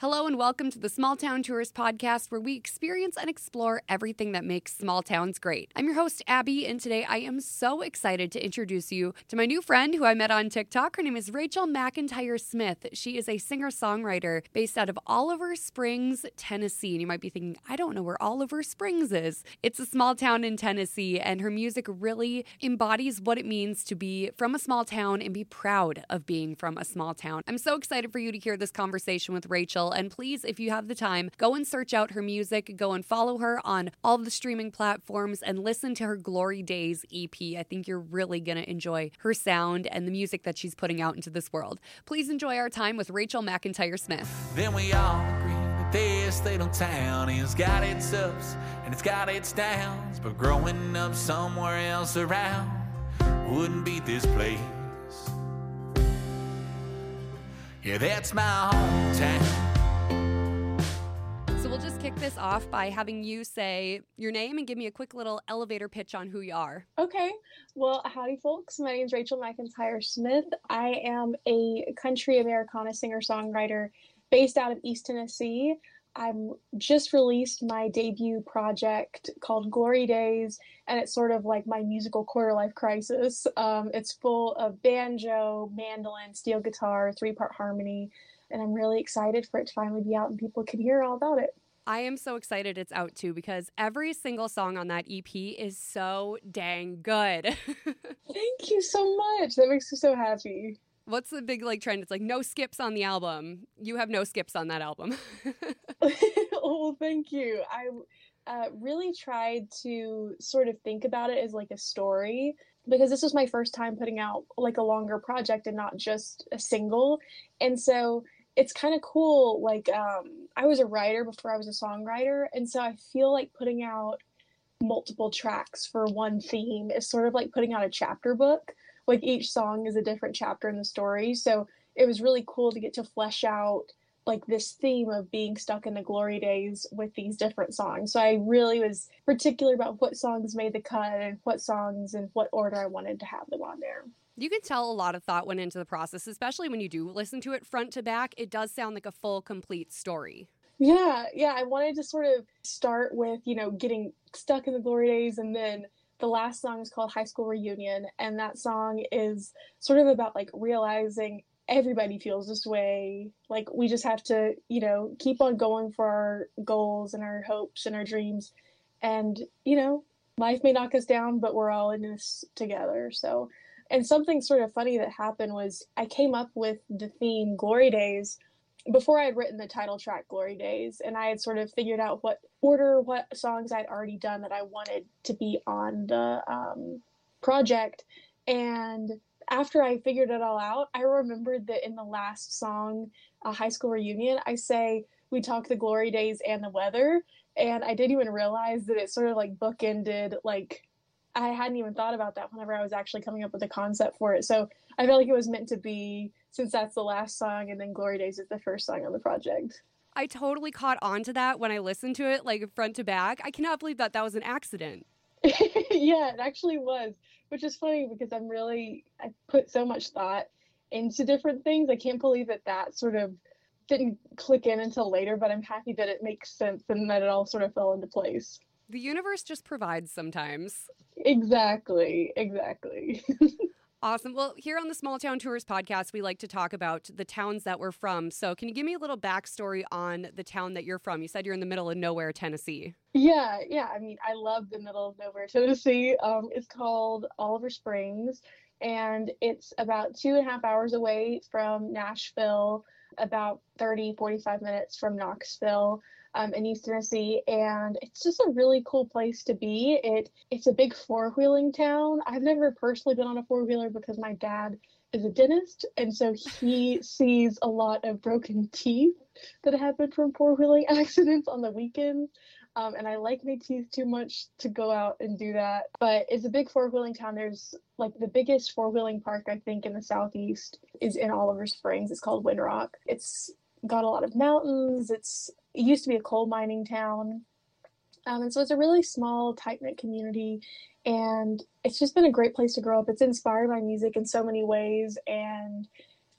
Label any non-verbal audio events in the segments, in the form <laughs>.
Hello and welcome to the Small Town Tourist Podcast, where we experience and explore everything that makes small towns great. I'm your host, Abby, and today I am so excited to introduce you to my new friend who I met on TikTok. Her name is Rachel McIntyre Smith. She is a singer songwriter based out of Oliver Springs, Tennessee. And you might be thinking, I don't know where Oliver Springs is. It's a small town in Tennessee, and her music really embodies what it means to be from a small town and be proud of being from a small town. I'm so excited for you to hear this conversation with Rachel. And please, if you have the time, go and search out her music, go and follow her on all the streaming platforms, and listen to her Glory Daze EP. I think you're really going to enjoy her sound and the music that she's putting out into this world. Please enjoy our time with Rachel McIntyre Smith. Then we all agree that this little town has got its ups and it's got its downs, but growing up somewhere else around wouldn't beat this place. Yeah, that's my hometown. We'll just kick this off by having you say your name and give me a quick little elevator pitch on who you are. Okay. Well, howdy, folks. My name is Rachel McIntyre Smith. I am a country Americana singer songwriter based out of East Tennessee. I've just released my debut project called Glory Daze, and it's sort of like my musical quarter life crisis. Um, it's full of banjo, mandolin, steel guitar, three part harmony, and I'm really excited for it to finally be out and people can hear all about it. I am so excited it's out too because every single song on that EP is so dang good. <laughs> Thank you so much. That makes me so happy. What's the big like trend? It's like no skips on the album. You have no skips on that album. <laughs> <laughs> oh, thank you. I uh, really tried to sort of think about it as like a story because this was my first time putting out like a longer project and not just a single. And so it's kind of cool. Like, um, I was a writer before I was a songwriter. And so I feel like putting out multiple tracks for one theme is sort of like putting out a chapter book. Like, each song is a different chapter in the story. So it was really cool to get to flesh out like this theme of being stuck in the glory days with these different songs. So I really was particular about what songs made the cut and what songs and what order I wanted to have them on there. You can tell a lot of thought went into the process, especially when you do listen to it front to back. It does sound like a full, complete story. Yeah, yeah. I wanted to sort of start with, you know, getting stuck in the glory days and then the last song is called High School Reunion, and that song is sort of about like realizing everybody feels this way. Like we just have to, you know, keep on going for our goals and our hopes and our dreams. And, you know, life may knock us down, but we're all in this together. So and something sort of funny that happened was I came up with the theme Glory Days before I had written the title track Glory Daze, and I had sort of figured out what order, what songs I'd already done that I wanted to be on the um, project. And after I figured it all out, I remembered that in the last song, a high school reunion, I say, We talk the glory days and the weather. And I didn't even realize that it sort of like bookended like I hadn't even thought about that whenever I was actually coming up with the concept for it. So I felt like it was meant to be since that's the last song and then Glory Daze is the first song on the project. I totally caught on to that when I listened to it like front to back. I cannot believe that that was an accident. <laughs> yeah, it actually was, which is funny because I'm really I put so much thought into different things. I can't believe that that sort of didn't click in until later, but I'm happy that it makes sense and that it all sort of fell into place. The universe just provides sometimes. Exactly, exactly. <laughs> awesome. Well, here on the Small Town Tourist podcast, we like to talk about the towns that we're from. So, can you give me a little backstory on the town that you're from? You said you're in the middle of nowhere, Tennessee. Yeah, yeah. I mean, I love the middle of nowhere, Tennessee. Um, it's called Oliver Springs, and it's about two and a half hours away from Nashville, about 30, 45 minutes from Knoxville um, in East Tennessee, and it's just a really cool place to be. It it's a big four wheeling town. I've never personally been on a four wheeler because my dad is a dentist, and so he <laughs> sees a lot of broken teeth that happen from four wheeling <laughs> accidents on the weekends. Um, and I like my teeth too much to go out and do that. But it's a big four wheeling town. There's like the biggest four wheeling park I think in the southeast is in Oliver Springs. It's called Windrock. It's got a lot of mountains. It's it used to be a coal mining town. Um, and so it's a really small, tight knit community. And it's just been a great place to grow up. It's inspired my music in so many ways. And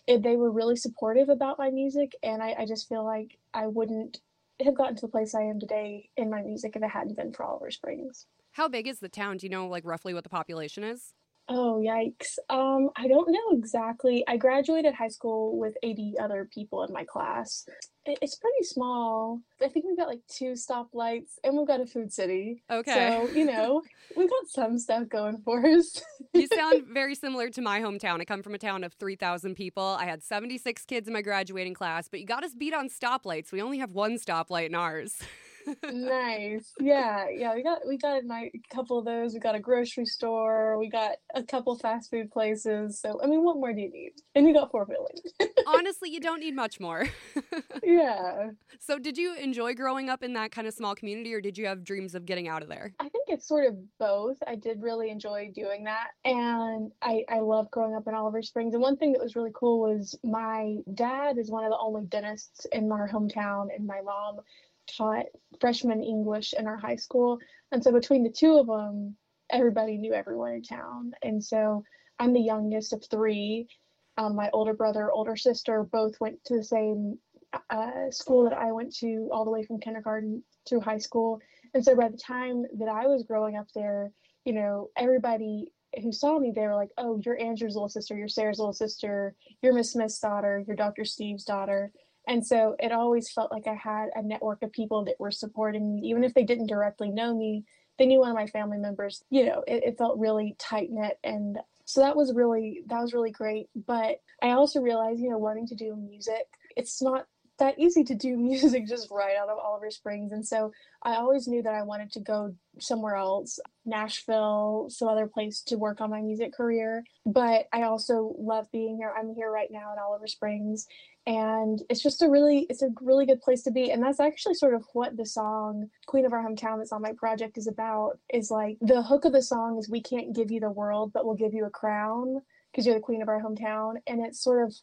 it, they were really supportive about my music, and I, I just feel like I wouldn't have gotten to the place I am today in my music if it hadn't been for Oliver Springs. How big is the town? Do you know like roughly what the population is? Oh, yikes. Um, I don't know exactly. I graduated high school with 80 other people in my class. It's pretty small. I think we've got like two stoplights and we've got a food city. Okay. So, you know, <laughs> we've got some stuff going for us. you sound <laughs> very similar to my hometown. I come from a town of 3,000 people. I had 76 kids in my graduating class, but you got us beat on stoplights. We only have one stoplight in ours. <laughs> nice. Yeah, yeah. We got we got a nice couple of those. We got a grocery store. We got a couple fast food places. So I mean, what more do you need? And you got four wheeling. <laughs> Honestly, you don't need much more. <laughs> yeah. So did you enjoy growing up in that kind of small community, or did you have dreams of getting out of there? I think it's sort of both. I did really enjoy doing that, and I I love growing up in Oliver Springs. And one thing that was really cool was my dad is one of the only dentists in our hometown, and my mom taught freshman English in our high school. And so between the two of them, everybody knew everyone in town. And so I'm the youngest of three. Um, my older brother, older sister both went to the same uh, school that I went to all the way from kindergarten through high school. And so by the time that I was growing up there, you know, everybody who saw me, they were like, oh, you're Andrew's little sister, you're Sarah's little sister, you're Miss Smith's daughter, you're Dr. Steve's daughter. And so it always felt like I had a network of people that were supporting me, even if they didn't directly know me. They knew one of my family members. You know, it, it felt really tight knit, and so that was really that was really great. But I also realized, you know, wanting to do music, it's not that easy to do <laughs> music just right out of Oliver Springs. And so I always knew that I wanted to go somewhere else, Nashville, some other place to work on my music career. But I also love being here. I'm here right now in Oliver Springs and it's just a really it's a really good place to be and that's actually sort of what the song queen of our hometown that's on my project is about is like the hook of the song is we can't give you the world but we'll give you a crown because you're the queen of our hometown and it's sort of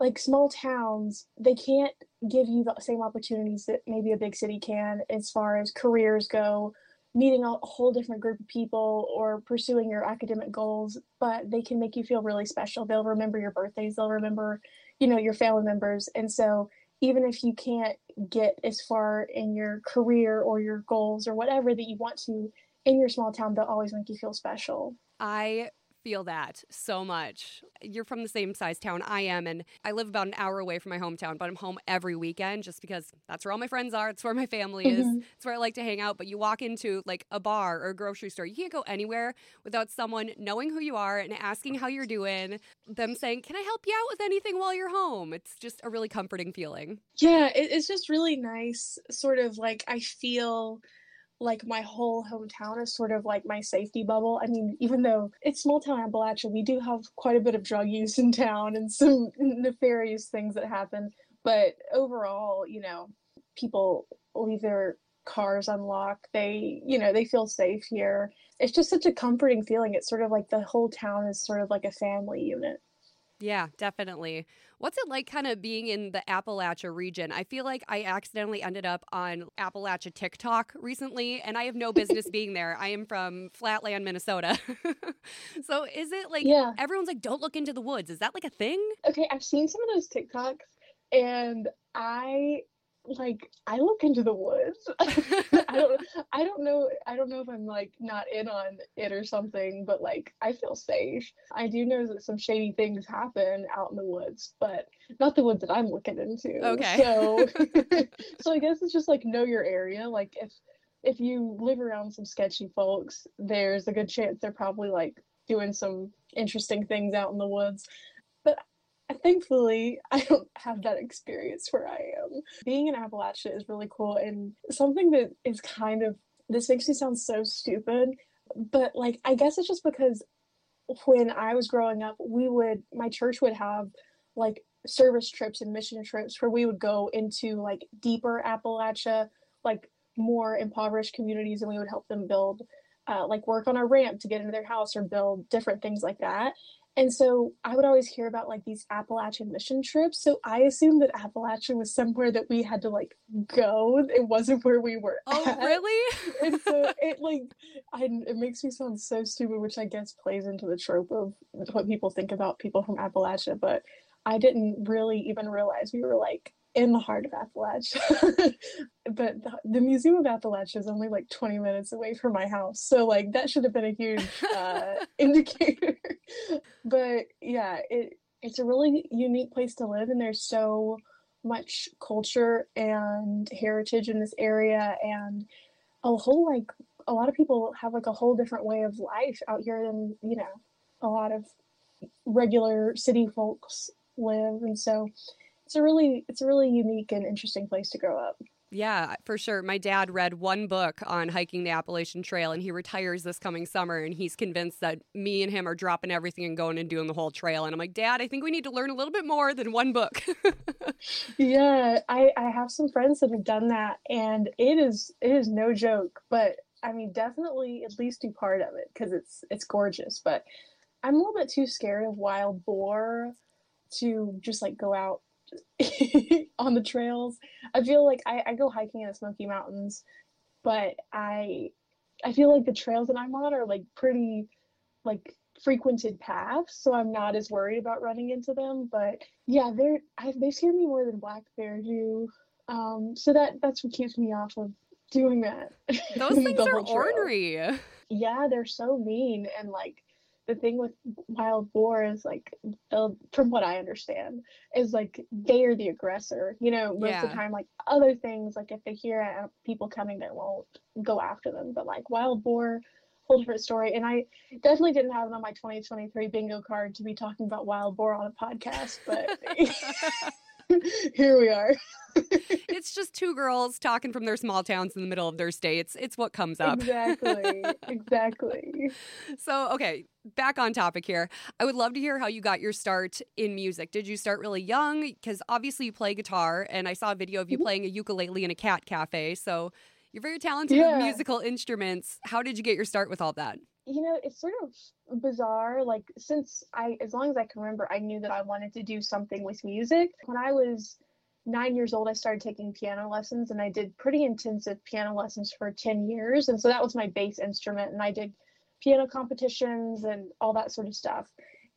like small towns they can't give you the same opportunities that maybe a big city can as far as careers go meeting a whole different group of people or pursuing your academic goals but they can make you feel really special. They'll remember your birthdays they'll remember you know your family members. And so even if you can't get as far in your career or your goals or whatever that you want to in your small town they'll always make you feel special. I feel that so much. You're from the same size town I am, and I live about an hour away from my hometown, but I'm home every weekend just because that's where all my friends are. It's where my family is. Mm-hmm. It's where I like to hang out. But you walk into like a bar or a grocery store, you can't go anywhere without someone knowing who you are and asking how you're doing, them saying, Can I help you out with anything while you're home? It's just a really comforting feeling. Yeah, it's just really nice. Sort of like I feel like my whole hometown is sort of like my safety bubble. I mean, even though it's small town Appalachia, we do have quite a bit of drug use in town and some nefarious things that happen. But overall, you know, people leave their cars unlocked. They, you know, they feel safe here. It's just such a comforting feeling. It's sort of like the whole town is sort of like a family unit. Yeah, definitely. What's it like kind of being in the Appalachia region? I feel like I accidentally ended up on Appalachia TikTok recently, and I have no business <laughs> being there. I am from Flatland, Minnesota. <laughs> so is it like yeah. everyone's like, don't look into the woods? Is that like a thing? Okay, I've seen some of those TikToks, and I like I look into the woods. <laughs> I don't I don't know I don't know if I'm like not in on it or something, but like I feel safe. I do know that some shady things happen out in the woods, but not the woods that I'm looking into. Okay. So <laughs> <laughs> so I guess it's just like know your area. Like if if you live around some sketchy folks, there's a good chance they're probably like doing some interesting things out in the woods. Thankfully i don't have that experience where i am. Being in appalachia is really cool and something that is kind of this makes me sound so stupid but like i guess it's just because when i was growing up we would my church would have like service trips and mission trips where we would go into like deeper appalachia like more impoverished communities and we would help them build uh, like work on a ramp to get into their house or build different things like that and so I would always hear about like these Appalachian mission trips. So I assumed that Appalachia was somewhere that we had to like go. It wasn't where we were. Oh, at. really? and so <laughs> it like, I, it makes me sound so stupid, which I guess plays into the trope of what people think about people from Appalachia. But I didn't really even realize we were like in the heart of Appalachia. <laughs> but the, the, Museum of Appalachia is only like 20 minutes away from my house. So like that should have been a huge uh, <laughs> indicator. <laughs> but yeah, it it's a really unique place to live and there's so much culture and heritage in this area and a whole like a lot of people have like a whole different way of life out here than, you know, a lot of regular city folks live and so it's a really it's a really unique and interesting place to grow up. Yeah, for sure. My dad read one book on hiking the Appalachian Trail and he retires this coming summer and he's convinced that me and him are dropping everything and going and doing the whole trail. And I'm like, Dad, I think we need to learn a little bit more than one book. <laughs> yeah, I, I have some friends that have done that and it is it is no joke, but I mean definitely at least do part of it because it's it's gorgeous. But I'm a little bit too scared of wild boar to just like go out <laughs> on the trails. I feel like I, I go hiking in the Smoky Mountains, but I I feel like the trails that I'm on are like pretty like frequented paths, so I'm not as worried about running into them. But yeah, they're I, they scare me more than black bear do. Um, so that that's what keeps me off of doing that. Those <laughs> things are ornery. Yeah, they're so mean and like the thing with wild boar is like from what i understand is like they are the aggressor you know most yeah. of the time like other things like if they hear uh, people coming they won't go after them but like wild boar whole different story and i definitely didn't have it on my 2023 bingo card to be talking about wild boar on a podcast but <laughs> <laughs> <laughs> here we are it's just two girls talking from their small towns in the middle of their states. It's what comes up. Exactly. <laughs> exactly. So, okay, back on topic here. I would love to hear how you got your start in music. Did you start really young? Because obviously you play guitar, and I saw a video of you mm-hmm. playing a ukulele in a cat cafe. So, you're very talented yeah. with musical instruments. How did you get your start with all that? You know, it's sort of bizarre. Like, since I, as long as I can remember, I knew that I wanted to do something with music. When I was nine years old, I started taking piano lessons and I did pretty intensive piano lessons for 10 years. And so that was my base instrument. And I did piano competitions and all that sort of stuff.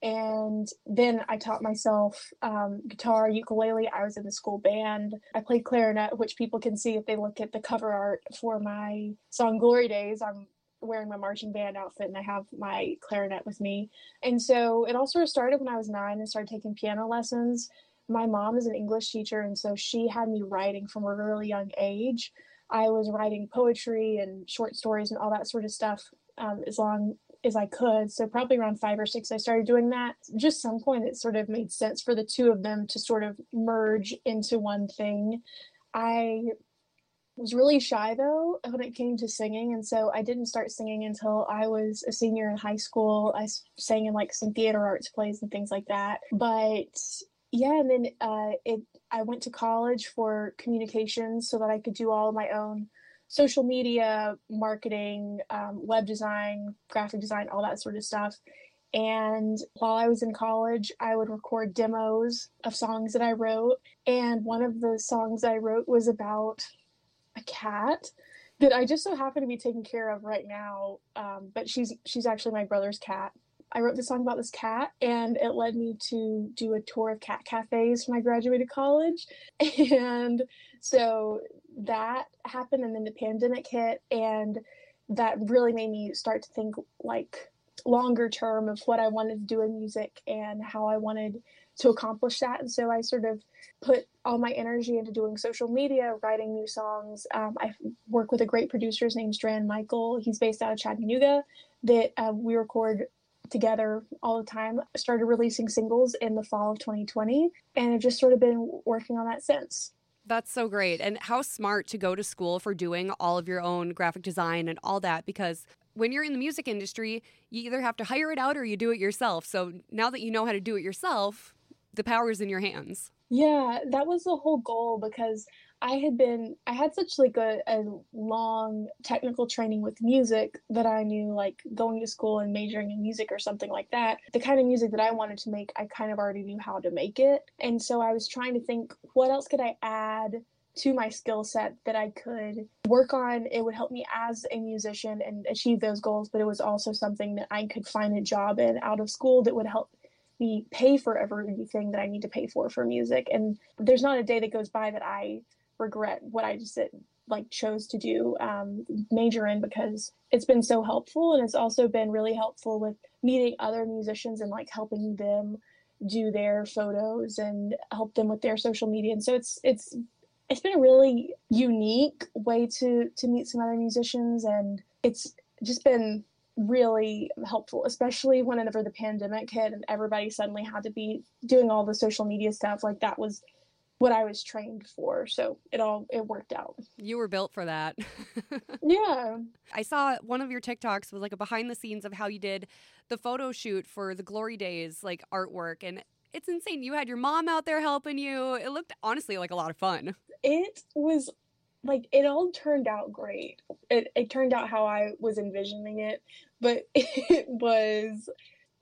And then I taught myself um, guitar, ukulele. I was in the school band. I played clarinet, which people can see if they look at the cover art for my song Glory Daze. I'm wearing my marching band outfit and I have my clarinet with me. And so it all sort of started when I was nine and started taking piano lessons my mom is an English teacher, and so she had me writing from a really young age. I was writing poetry and short stories and all that sort of stuff um, as long as I could. So probably around five or six, I started doing that. Just some point, it sort of made sense for the two of them to sort of merge into one thing. I was really shy though when it came to singing, and so I didn't start singing until I was a senior in high school. I sang in like some theater arts plays and things like that. But yeah, and then uh, it I went to college for communications so that I could do all of my own social media marketing, um, web design, graphic design, all that sort of stuff. And while I was in college, I would record demos of songs that I wrote. And one of the songs I wrote was about a cat that I just so happen to be taking care of right now. Um, but she's she's actually my brother's cat. I wrote this song about this cat, and it led me to do a tour of cat cafes when I graduated college. <laughs> And so that happened, and then the pandemic hit, and that really made me start to think like longer term of what I wanted to do in music and how I wanted to accomplish that. And so I sort of put all my energy into doing social media, writing new songs. Um, I work with a great producer. His name's Dran Michael. He's based out of Chattanooga. That uh, we record together all the time. I started releasing singles in the fall of 2020 and I've just sort of been working on that since. That's so great. And how smart to go to school for doing all of your own graphic design and all that because when you're in the music industry, you either have to hire it out or you do it yourself. So now that you know how to do it yourself, the power is in your hands. Yeah, that was the whole goal because I had been I had such like a, a long technical training with music that I knew like going to school and majoring in music or something like that. The kind of music that I wanted to make, I kind of already knew how to make it. And so I was trying to think what else could I add to my skill set that I could work on. It would help me as a musician and achieve those goals, but it was also something that I could find a job in out of school that would help me pay for everything that I need to pay for for music. And there's not a day that goes by that I regret what I just did, like chose to do um, major in because it's been so helpful. And it's also been really helpful with meeting other musicians and like helping them do their photos and help them with their social media. And so it's it's it's been a really unique way to to meet some other musicians. And it's just been really helpful especially whenever the pandemic hit and everybody suddenly had to be doing all the social media stuff like that was what I was trained for. So it all it worked out. You were built for that. <laughs> yeah. I saw one of your TikToks was like a behind the scenes of how you did the photo shoot for the Glory Daze like artwork and it's insane. You had your mom out there helping you. It looked honestly like a lot of fun. It was like it all turned out great. It it turned out how I was envisioning it, but <laughs> it was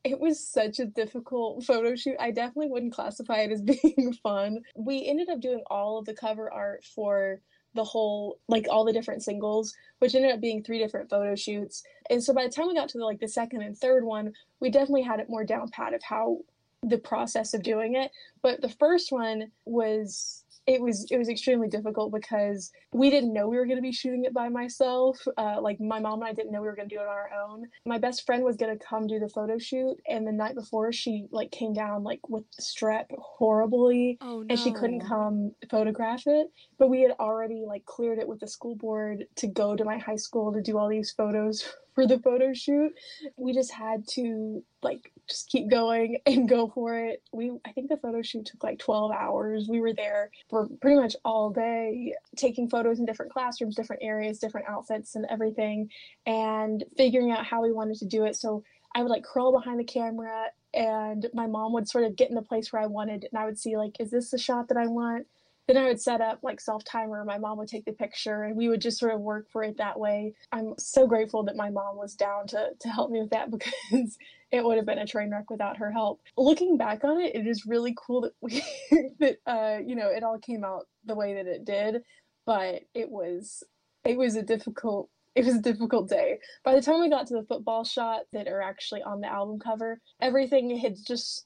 it was such a difficult photo shoot. I definitely wouldn't classify it as <laughs> being fun. We ended up doing all of the cover art for the whole like all the different singles which ended up being three different photo shoots and so by the time we got to the, like the second and third one we definitely had it more down pat of how the process of doing it but the first one was it was it was extremely difficult because we didn't know we were going to be shooting it by myself. Uh, like my mom and I didn't know we were going to do it on our own. My best friend was going to come do the photo shoot, and the night before she like came down like with strep horribly, oh, no. and she couldn't come photograph it. But we had already like cleared it with the school board to go to my high school to do all these photos <laughs> for the photo shoot. We just had to like just keep going <laughs> and go for it. We I think the photo shoot took like 12 hours. We were there for pretty much all day taking photos in different classrooms, different areas, different outfits and everything and figuring out how we wanted to do it. So I would like crawl behind the camera and my mom would sort of get in the place where I wanted and I would see like is this the shot that I want? then I would set up like self timer. My mom would take the picture, and we would just sort of work for it that way. I'm so grateful that my mom was down to to help me with that <laughs> because it would have been a train wreck without her help. Looking back on it, it is really cool that we <laughs> that uh, you know it all came out the way that it did, but it was it was a difficult it was a difficult day. By the time we got to the football shot that are actually on the album cover, everything had just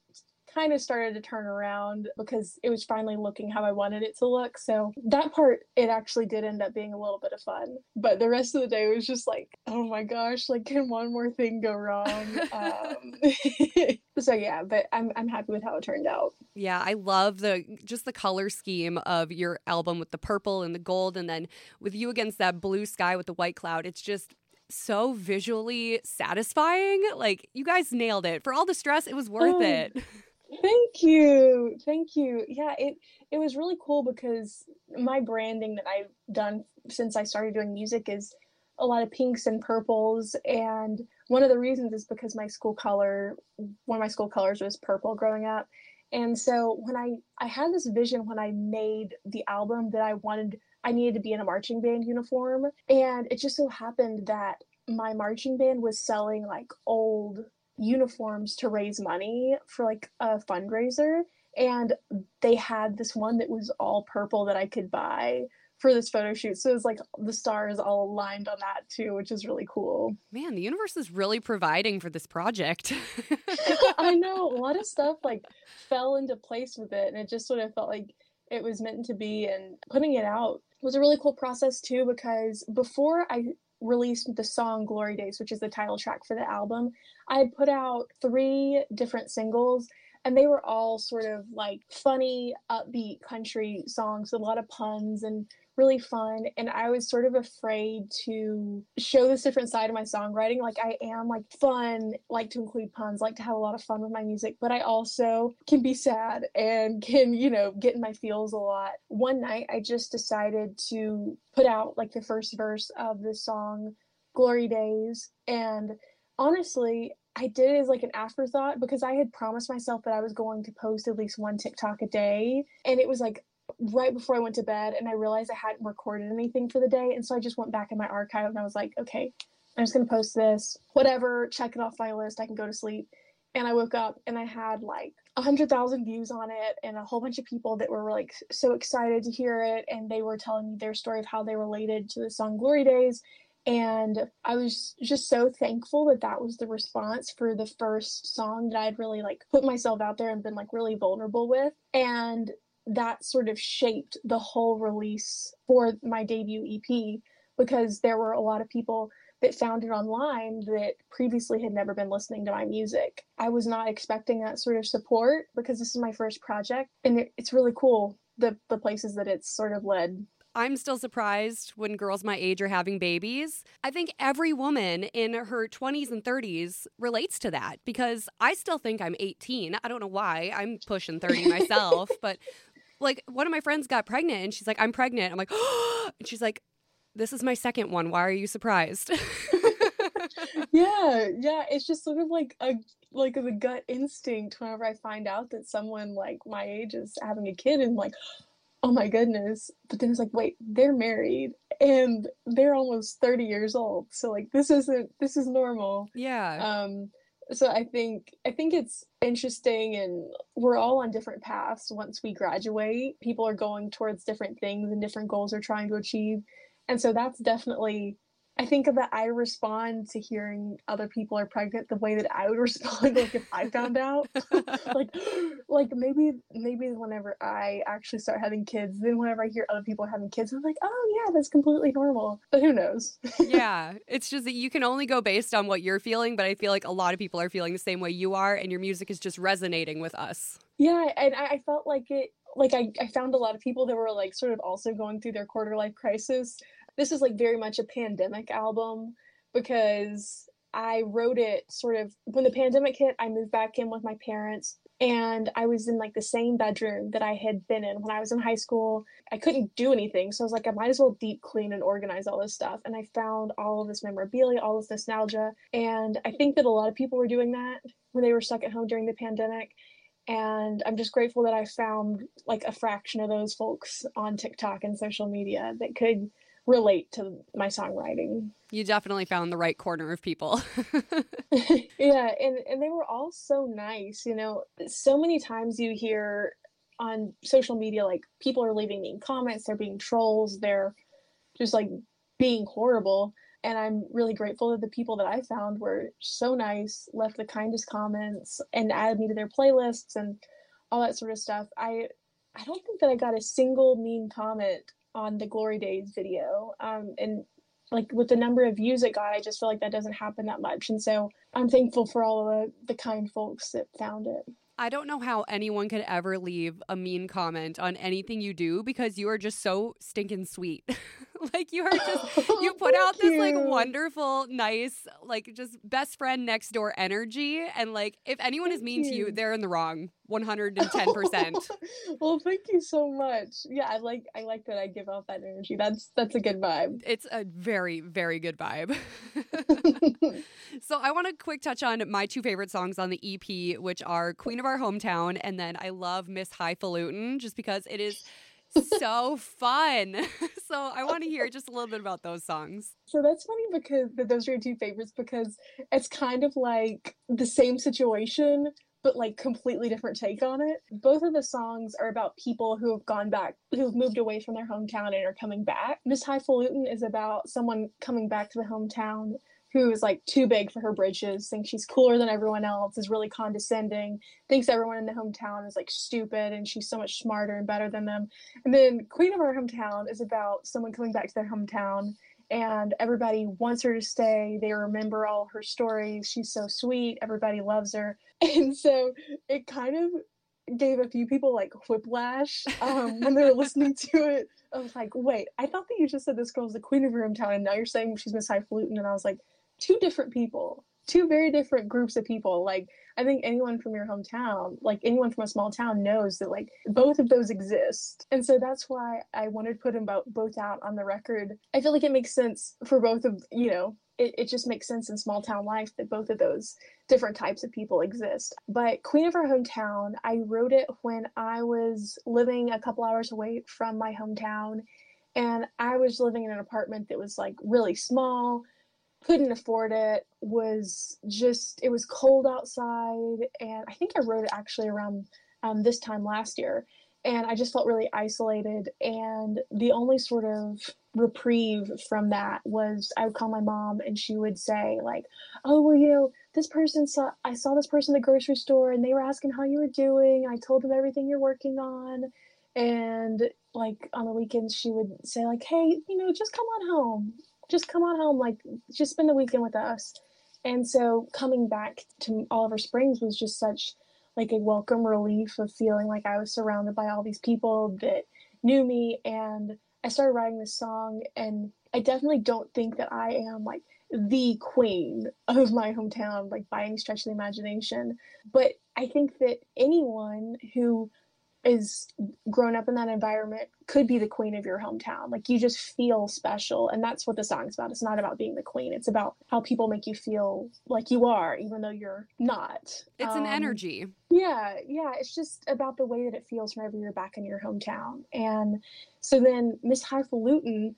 kind of started to turn around because it was finally looking how I wanted it to look. So that part, it actually did end up being a little bit of fun. But the rest of the day was just like, oh my gosh, like can one more thing go wrong? <laughs> um, <laughs> so yeah, but I'm I'm happy with how it turned out. Yeah, I love the just the color scheme of your album with the purple and the gold, and then with you against that blue sky with the white cloud. It's just so visually satisfying. Like you guys nailed it. For all the stress, it was worth oh. it. <laughs> Thank you. Thank you. Yeah, it it was really cool because my branding that I've done since I started doing music is a lot of pinks and purples and one of the reasons is because my school color one of my school colors was purple growing up. And so when I I had this vision when I made the album that I wanted I needed to be in a marching band uniform and it just so happened that my marching band was selling like old uniforms to raise money for like a fundraiser and they had this one that was all purple that I could buy for this photo shoot. So it was like the stars all aligned on that too, which is really cool. Man, the universe is really providing for this project. <laughs> I know a lot of stuff like fell into place with it and it just sort of felt like it was meant to be and putting it out was a really cool process too because before I released the song Glory Daze, which is the title track for the album, I had put out three different singles and they were all sort of like funny, upbeat country songs, a lot of puns and really fun. And I was sort of afraid to show this different side of my songwriting. Like I am like fun, like to include puns, like to have a lot of fun with my music, but I also can be sad and can, you know, get in my feels a lot. One night I just decided to put out like the first verse of the song Glory Daze and honestly, I did it as like an afterthought because I had promised myself that I was going to post at least one TikTok a day. And it was like right before I went to bed and I realized I hadn't recorded anything for the day. And so I just went back in my archive and I was like, okay, I'm just going to post this, whatever, check it off my list. I can go to sleep. And I woke up and I had like a hundred thousand views on it and a whole bunch of people that were like so excited to hear it. And they were telling me their story of how they related to the song Glory Daze And I was just so thankful that that was the response for the first song that I'd really like put myself out there and been like really vulnerable with. And that sort of shaped the whole release for my debut EP because there were a lot of people that found it online that previously had never been listening to my music. I was not expecting that sort of support because this is my first project and it, it's really cool the the places that it's sort of led. I'm still surprised when girls my age are having babies. I think every woman in her 20s and 30s relates to that because I still think I'm 18. I don't know why. I'm pushing 30 <laughs> myself, but like one of my friends got pregnant and she's like, I'm pregnant. I'm like, oh, <gasps> and she's like, this is my second one. Why are you surprised? <laughs> yeah, yeah. It's just sort of like a like the gut instinct whenever I find out that someone like my age is having a kid and like, <gasps> oh my goodness. But then it's like, wait, they're married and they're almost 30 years old. So like this isn't this is normal. Yeah. Um so I think I think it's interesting and we're all on different paths once we graduate. People are going towards different things and different goals they're trying to achieve. And so that's definitely I think that I respond to hearing other people are pregnant the way that I would <laughs> respond like if I found out. <laughs> like <laughs> like maybe maybe whenever I actually start having kids, then whenever I hear other people having kids, I'm like, oh yeah, that's completely normal. But who knows? yeah. It's just that you can only go based on what you're feeling, but I feel like a lot of people are feeling the same way you are and your music is just resonating with us. Yeah, and I felt like it like I, I found a lot of people that were like sort of also going through their quarter life crisis this is like very much a pandemic album because I wrote it sort of when the pandemic hit, I moved back in with my parents and I was in like the same bedroom that I had been in when I was in high school. I couldn't do anything. So I was like, I might as well deep clean and organize all this stuff. And I found all of this memorabilia, all this nostalgia. And I think that a lot of people were doing that when they were stuck at home during the pandemic. And I'm just grateful that I found like a fraction of those folks on TikTok and social media that could relate to my songwriting. You definitely found the right corner of people. <laughs> <laughs> yeah, and and they were all so nice, you know. So many times you hear on social media like people are leaving mean comments, they're being trolls, they're just like being horrible. And I'm really grateful that the people that I found were so nice, left the kindest comments, and added me to their playlists and all that sort of stuff. I I don't think that I got a single mean comment on the Glory Daze video. Um, and like with the number of views it got, I just feel like that doesn't happen that much. And so I'm thankful for all of the, the kind folks that found it. I don't know how anyone could ever leave a mean comment on anything you do because you are just so stinking sweet. <laughs> <laughs> like you are just <laughs> you put out this you. like wonderful, nice, like just best friend next door energy. And like if anyone is mean you. to you, they're in the wrong. <laughs> 110%. well, thank you so much. Yeah, I like I like that I give off that energy. That's that's a good vibe. It's a very very good vibe. so, I want to quick touch on my two favorite songs on the EP, which are Queen of Our Hometown and then I love Miss Highfalutin just because it is so fun. <laughs> so I want to hear just a little bit about those songs. So that's funny because those are your two favorites because it's kind of like the same situation but like completely different take on it. Both of the songs are about people who have gone back, who have moved away from their hometown and are coming back. Miss Highfalutin is about someone coming back to the hometown who is like too big for her britches, thinks she's cooler than everyone else, is really condescending, thinks everyone in the hometown is like stupid and she's so much smarter and better than them. And then Queen of Our Hometown is about someone coming back to their hometown and everybody wants her to stay. They remember all her stories. She's so sweet. Everybody loves her. <laughs> And so it kind of gave a few people like whiplash um, when they were listening to it. I was like, wait, I thought that you just said this girl's the queen of her hometown, and now you're saying she's Miss Highfalutin. And I was like, two different people, two very different groups of people. Like, I think anyone from your hometown, like anyone from a small town, knows that like both of those exist. And so that's why I wanted to put them both out on the record. I feel like it makes sense for both of, you know, it, it just makes sense in small town life that both of those different types of people exist. But Queen of Our Hometown, I wrote it when I was living a couple hours away from my hometown. And I was living in an apartment that was like really small couldn't afford it was just it was cold outside and i think i wrote it actually around um, this time last year and i just felt really isolated and the only sort of reprieve from that was I would call my mom and she would say like, "Oh, well, you know, this person saw I saw this person at the grocery store and they were asking how you were doing. I told them everything you're working on." And like on the weekends she would say like, "Hey, you know, just come on home. Just come on home like just spend the weekend with us." And so coming back to Oliver Springs was just such like a welcome relief of feeling like I was surrounded by all these people that knew me and I started writing this song and I definitely don't think that I am like the queen of my hometown like by any stretch of the imagination but I think that anyone who is grown up in that environment could be the queen of your hometown. Like you just feel special. And that's what the song's about. It's not about being the queen. It's about how people make you feel like you are, even though you're not. It's um, an energy. Yeah, yeah. It's just about the way that it feels whenever you're back in your hometown. And so then Miss Highfalutin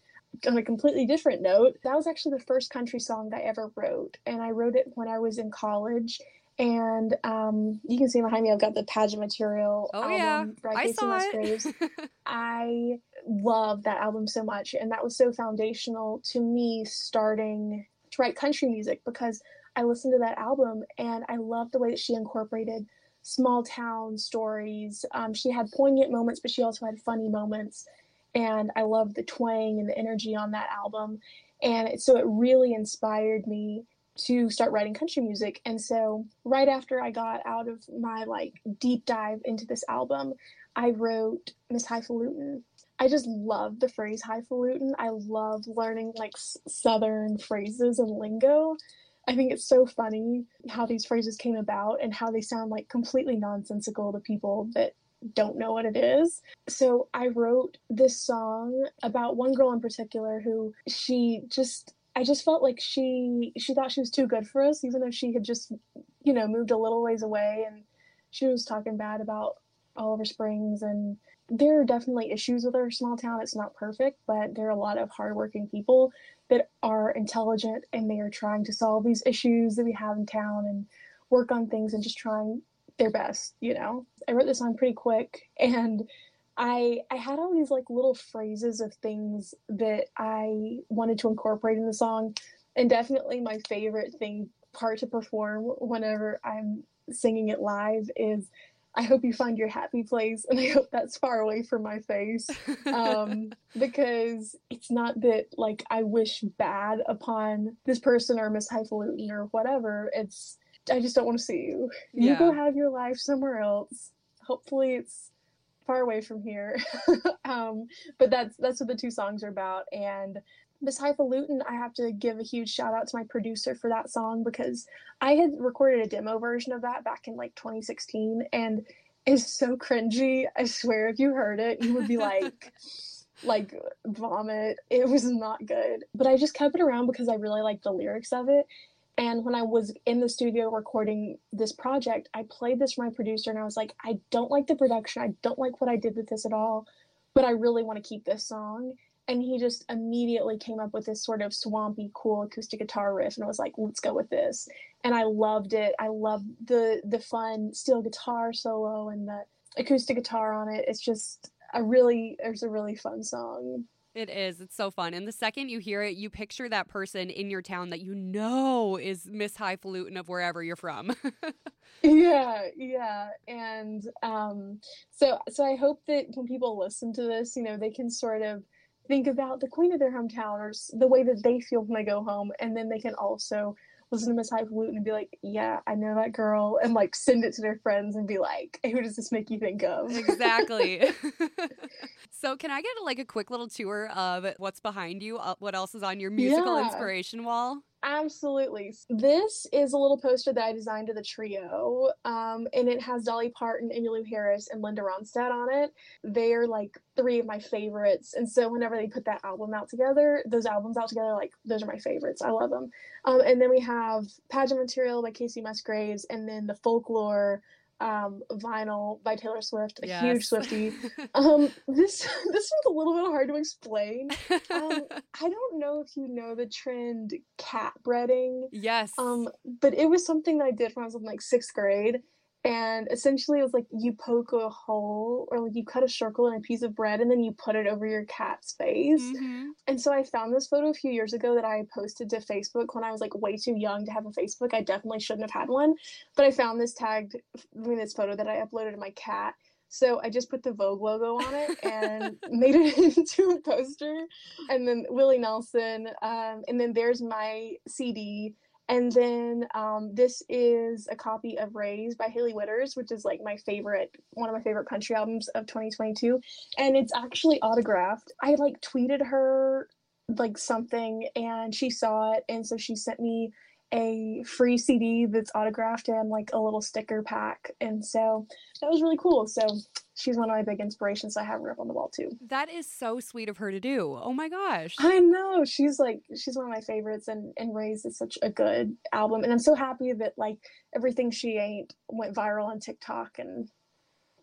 on a completely different note, that was actually the first country song that I ever wrote. And I wrote it when I was in college and um, you can see behind me i've got the pageant material oh album, yeah i saw it. <laughs> I love that album so much and that was so foundational to me starting to write country music because i listened to that album and i loved the way that she incorporated small town stories. Um, she had poignant moments but she also had funny moments and i loved the twang and the energy on that album. And so it really inspired me to start writing country music. And so, right after I got out of my like deep dive into this album, I wrote Miss Highfalutin. I just love the phrase highfalutin. I love learning like southern phrases and lingo. I think it's so funny how these phrases came about and how they sound like completely nonsensical to people that don't know what it is. So I wrote this song about one girl in particular who she just I just felt like she she thought she was too good for us, even though she had just you know moved a little ways away, and she was talking bad about Oliver Springs. And there are definitely issues with our small town. It's not perfect, but there are a lot of hardworking people that are intelligent and they are trying to solve these issues that we have in town and work on things and just trying their best. You know, I wrote this song pretty quick and I I had all these like little phrases of things that I wanted to incorporate in the song, and definitely my favorite thing part to perform whenever I'm singing it live is I hope you find your happy place, <laughs> and I hope that's far away from my face, um, <laughs> because it's not that like I wish bad upon this person or Miss Highfalutin or whatever. It's I just don't want to see you. You go have your life somewhere else. Hopefully, it's far away from here. <laughs> um, but that's that's what the two songs are about. And Miss Highfalutin, I have to give a huge shout out to my producer for that song because I had recorded a demo version of that back in like 2016 and it's so cringy. I swear if you heard it, you would be like <laughs> like vomit. It was not good. But I just kept it around because I really liked the lyrics of it and when I was in the studio recording this project, I played this for my producer and I was like, I don't like the production. I don't like what I did with this at all, but I really want to keep this song. And he just immediately came up with this sort of swampy, cool acoustic guitar riff and I was like, let's go with this. And I loved it. I loved the the fun steel guitar solo and the acoustic guitar on it. It's just a really it's a really fun song. It is. It's so fun. And the second you hear it, you picture that person in your town that you know is Miss Highfalutin of wherever you're from. <laughs> yeah, yeah. And um, so so I hope that when people listen to this, you know, they can sort of think about the queen of their hometown or the way that they feel when they go home. And then they can also listen to Miss Highfalutin and be like, yeah, I know that girl, and like send it to their friends and be like, who does this make you think of? Exactly. <laughs> <laughs> so, can I get like a quick little tour of what's behind you? Uh, what else is on your musical yeah. inspiration wall? Absolutely. This is a little poster that I designed to the trio, um, and it has Dolly Parton, Emmylou Harris, and Linda Ronstadt on it. They are like three of my favorites, and so whenever they put that album out together, those albums out together, like those are my favorites. I love them. Um, and then we have pageant material by Kacey Musgraves, and then the folklore um, vinyl by Taylor Swift, a yes. huge Swiftie. <laughs> um, this this one's a little bit hard to explain. Um, <laughs> I don't know if you know the trend cat breading. Yes. Um, but it was something that I did when I was in like sixth grade, and essentially it was like you poke a hole or like you cut a circle in a piece of bread and then you put it over your cat's face mm-hmm. and so i found this photo a few years ago that i posted to facebook when i was like way too young to have a facebook i definitely shouldn't have had one but i found this tagged I mean, this photo that i uploaded to my cat so I just put the Vogue logo on it <laughs> and made it <laughs> into a poster. And then Willie Nelson. Um, and then there's my CD and then um, this is a copy of Raise by Hailey Whitters, which is like my favorite, one of my favorite country albums of 2022. And it's actually autographed. I like tweeted her like something and she saw it. And so she sent me a free CD that's autographed and like a little sticker pack. And so that was really cool. So she's one of my big inspirations. I have her up on the wall too. That is so sweet of her to do. Oh my gosh. I know. She's like she's one of my favorites and and Raise is such a good album. And I'm so happy that like everything she ain't went viral on TikTok and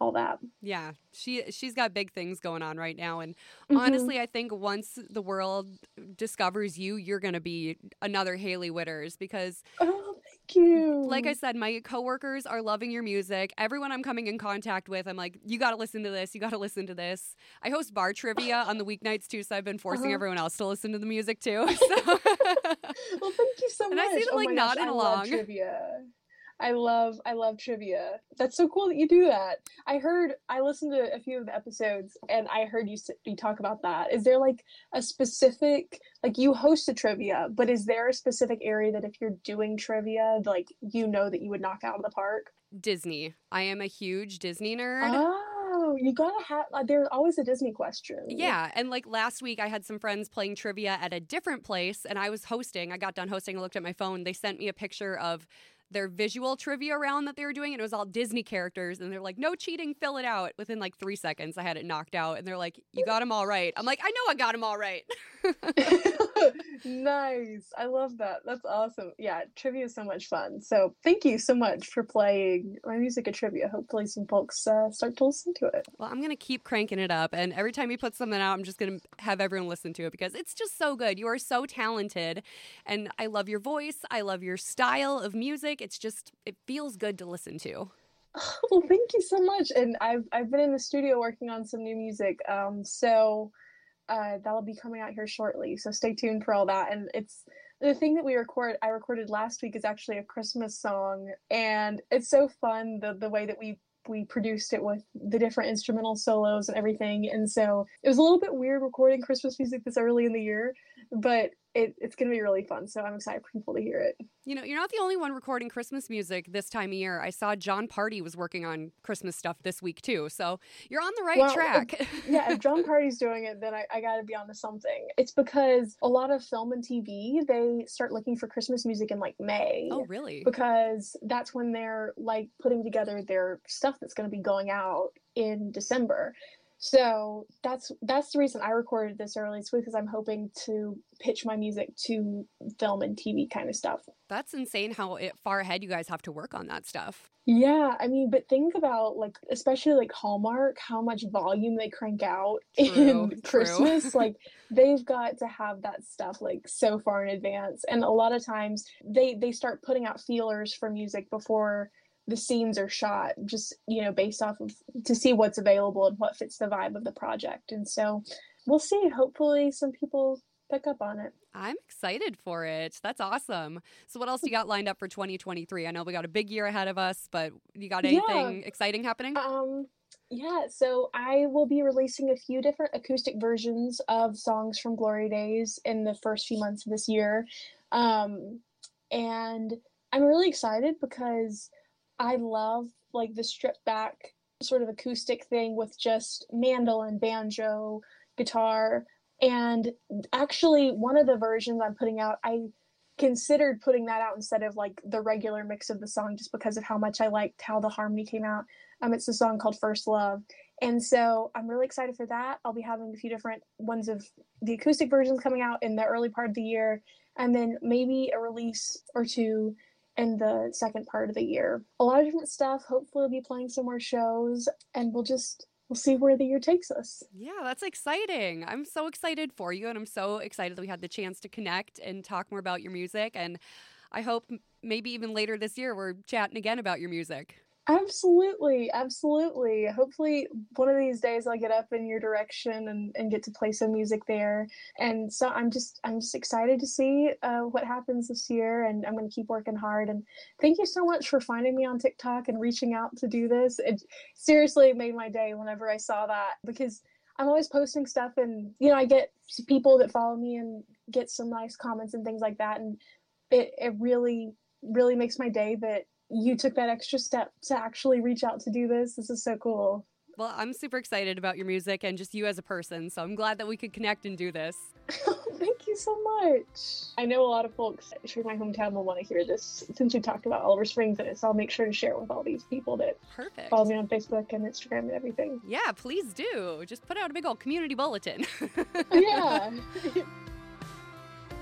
all that. Yeah, she she's got big things going on right now, and mm-hmm. honestly, I think once the world discovers you, you're gonna be another Hailey Whitters because. Oh, you. Like I said, my coworkers are loving your music. Everyone I'm coming in contact with, I'm like, you got to listen to this. You got to listen to this. I host bar trivia on the weeknights too, so I've been forcing uh-huh. everyone else to listen to the music too. <laughs> So. well, thank you so and much. And I see them oh like nodding gosh, along. trivia. I love I love trivia. That's so cool that you do that. I heard I listened to a few of the episodes and I heard you you talk about that. Is there like a specific like you host a trivia, but is there a specific area that if you're doing trivia, like you know that you would knock out of the park? Disney. I am a huge Disney nerd. Oh, you gotta have. Uh, there's always a Disney question. Yeah, and like last week, I had some friends playing trivia at a different place, and I was hosting. I got done hosting. I looked at my phone. They sent me a picture of their visual trivia round that they were doing, and it was all Disney characters. And they're like, "No cheating, fill it out." Within like three seconds, I had it knocked out, and they're like, "You got them all right." I'm like, "I know I got them all right." <laughs> nice. I love that. That's awesome. Yeah, trivia is so much fun. So thank you so much for playing my music at trivia. Hopefully, some folks uh, start to listen to it. Well, I'm gonna keep cranking it up, and every time you put something out, I'm just gonna have everyone listen to it because it's just so good. You are so talented, and I love your voice. I love your style of music. It's just it feels good to listen to. <laughs> Well, thank you so much. And I've I've been in the studio working on some new music. Um, so uh, that'll be coming out here shortly. So stay tuned for all that. And it's the thing that we record I recorded last week is actually a Christmas song, and it's so fun the the way that we we produced it with the different instrumental solos and everything. And so it was a little bit weird recording Christmas music this early in the year, but it, it's going to be really fun. So I'm excited for people to hear it. You know, you're not the only one recording Christmas music this time of year. I saw Jon Pardi was working on Christmas stuff this week too. So you're on the right well, track. If, <laughs> yeah, if Jon Pardi's doing it, then I, I got to be on onto something. It's because a lot of film and TV, they start looking for Christmas music in like May. Oh, really? Because that's when they're like putting together their stuff that's going to be going out in December. So that's that's the reason I recorded this early. It's because I'm hoping to pitch my music to film and TV kind of stuff. That's insane how it, far ahead you guys have to work on that stuff. Yeah, I mean, but think about like especially like Hallmark, how much volume they crank out <laughs> true, in true. Christmas. <laughs> like they've got to have that stuff like so far in advance, and a lot of times they they start putting out feelers for music before the scenes are shot just you know based off of to see what's available and what fits the vibe of the project. And so we'll see. Hopefully some people pick up on it. I'm excited for it. That's awesome. So what else you got lined up for 2023 i know we got a big year ahead of us but you got anything yeah. exciting happening? Um yeah, so I will be releasing a few different acoustic versions of songs from Glory Daze in the first few months of this year. Um, and I'm really excited because I love like the stripped back sort of acoustic thing with just mandolin, banjo, guitar. And actually, one of the versions I'm putting out, I considered putting that out instead of like the regular mix of the song just because of how much I liked how the harmony came out. Um, it's a song called First Love. And so I'm really excited for that. I'll be having a few different ones of the acoustic versions coming out in the early part of the year, and then maybe a release or two in the second part of the year. A lot of different stuff. Hopefully, we'll be playing some more shows, and we'll just we'll see where the year takes us. Yeah, that's exciting. I'm so excited for you, and I'm so excited that we had the chance to connect and talk more about your music. And I hope maybe even later this year we're chatting again about your music. Absolutely, absolutely. Hopefully, one of these days I'll get up in your direction and, and get to play some music there. And so I'm just I'm just excited to see uh, what happens this year, and I'm going to keep working hard. And thank you so much for finding me on TikTok and reaching out to do this. It seriously made my day whenever I saw that because I'm always posting stuff, and you know I get people that follow me and get some nice comments and things like that, and it it really really makes my day that you took that extra step to actually reach out to do this. This is so cool. Well, I'm super excited about your music and just you as a person. So I'm glad that we could connect and do this. <laughs> Thank you so much. I know a lot of folks from my hometown will want to hear this since we talked about Oliver Springs in it. So I'll make sure to share it with all these people that Perfect. follow me on Facebook and Instagram and everything. Yeah, please do. Just put out a big old community bulletin. <laughs> yeah. <laughs>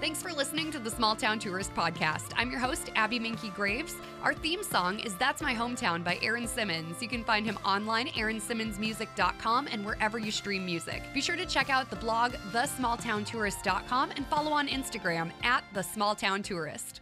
Thanks for listening to the Small Town Tourist Podcast. I'm your host, Abbey Minky Graves. Our theme song is That's My Hometown by Aaron Simmons. You can find him online, aaronsimmonsmusic.com, and wherever you stream music. Be sure to check out the blog, thesmalltowntourist.com, and follow on Instagram at The Small Town Tourist.